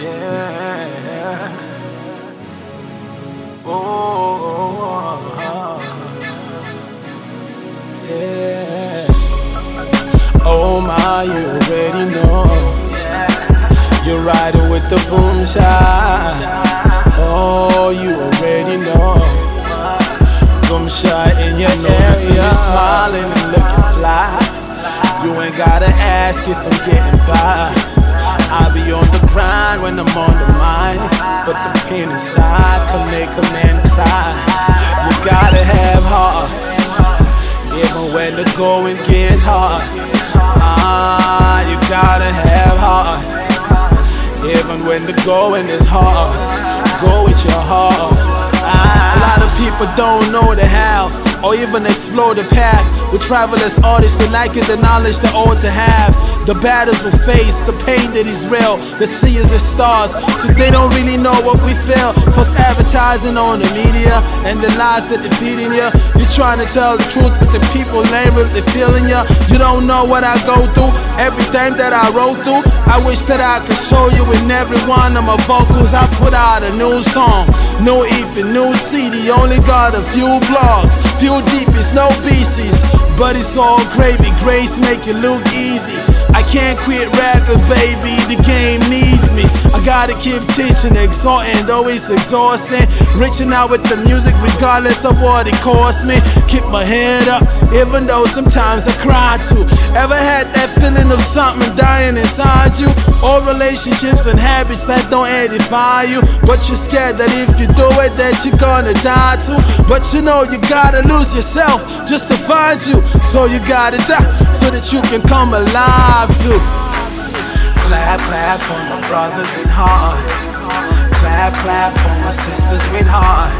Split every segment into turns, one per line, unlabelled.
Yeah. Oh, oh, oh, oh, yeah. Oh my, you already know. You're riding with the Boomsha. Oh, you already know. Boomsha in your area. smiling and looking fly. You ain't gotta ask if I'm getting by. I be on the I'm on the mind. But the pain inside can make a man cry. You gotta have heart, even when the going gets hard. Ah, you gotta have heart, even when the going is hard. Go with your heart. Ah, a lot of people don't know the how or even explore the path. We travel as artists, they like the knowledge they all to have. The battles we face, the pain that is real, the is the stars, so they don't really know what we feel. First advertising on the media and the lies that they're feeding you. You're trying to tell the truth, but the people ain't really feeling you. You don't know what I go through, everything that I wrote through. I wish that I could show you in every one of my vocals. I put out a new song, new EP, new CD, only got a few blogs, few deep, it's no BCs, but it's all gravy. Grace make it look easy. I can't quit rapping, baby. The game needs me. I gotta keep teaching, exhorting, though it's exhausting. Reaching out with the music, regardless of what it costs me. Keep my head up, even though sometimes I cry too. Ever had that feeling of something dying inside you? All relationships and habits that don't edify you. But you're scared that if you do it, that you're gonna die too. But you know you gotta lose yourself just to find you. So you gotta die so that you can come alive too. Clap, clap for my brothers with heart. Clap, clap for my sisters with heart.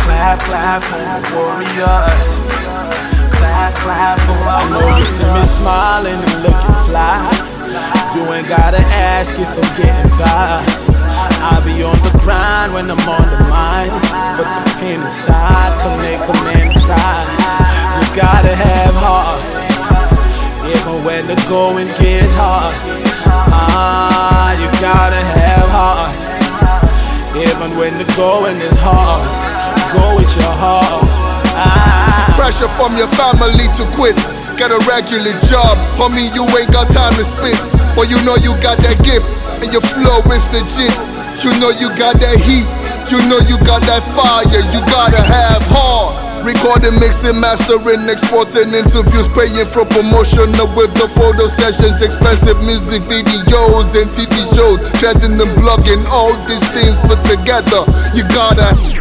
Clap, clap for my warriors. Clap, clap for my I know you see me smiling and looking fly. You ain't gotta ask if I'm getting by. I be on the grind when I'm on the mind. But the pain inside can make a man cry. When the going gets hard. Ah, you gotta have heart, even when the going is hard. Go with your heart. Ah.
Pressure from your family to quit. Get a regular job, homie. You ain't got time to spit, but you know you got that gift, and your flow is legit. You know you got that heat, you know you got that fire. You gotta have heart. Recording, mixing, mastering, exporting interviews, paying for promotion with the photo sessions, expensive music videos and TV shows, trending and blogging, all these things put together. You gotta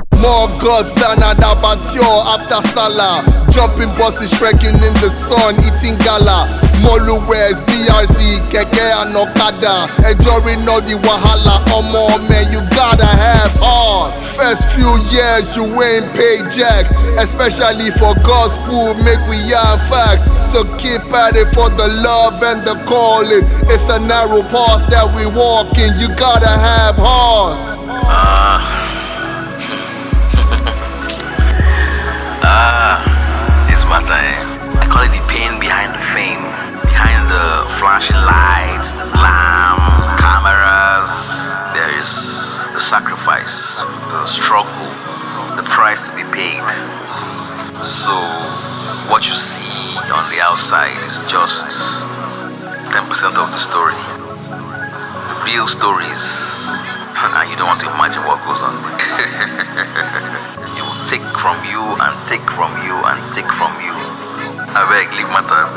gods than an abattoir after Salah. Jumping buses, trekking in the sun, eating gala. Molue wears BRT, Keke and Okada. Enjoying all the wahala, omo man, you gotta have heart. First few years you ain't paid jack, especially for gospel, make we yarn facts. So keep at it for the love and the calling. It's a narrow path that we walk in, you gotta have heart.
Ah, what you see on the outside is just 10% of the story. Real stories, and you don't want to imagine what goes on. He will take from you and take from you and take from you. I beg, leave matter.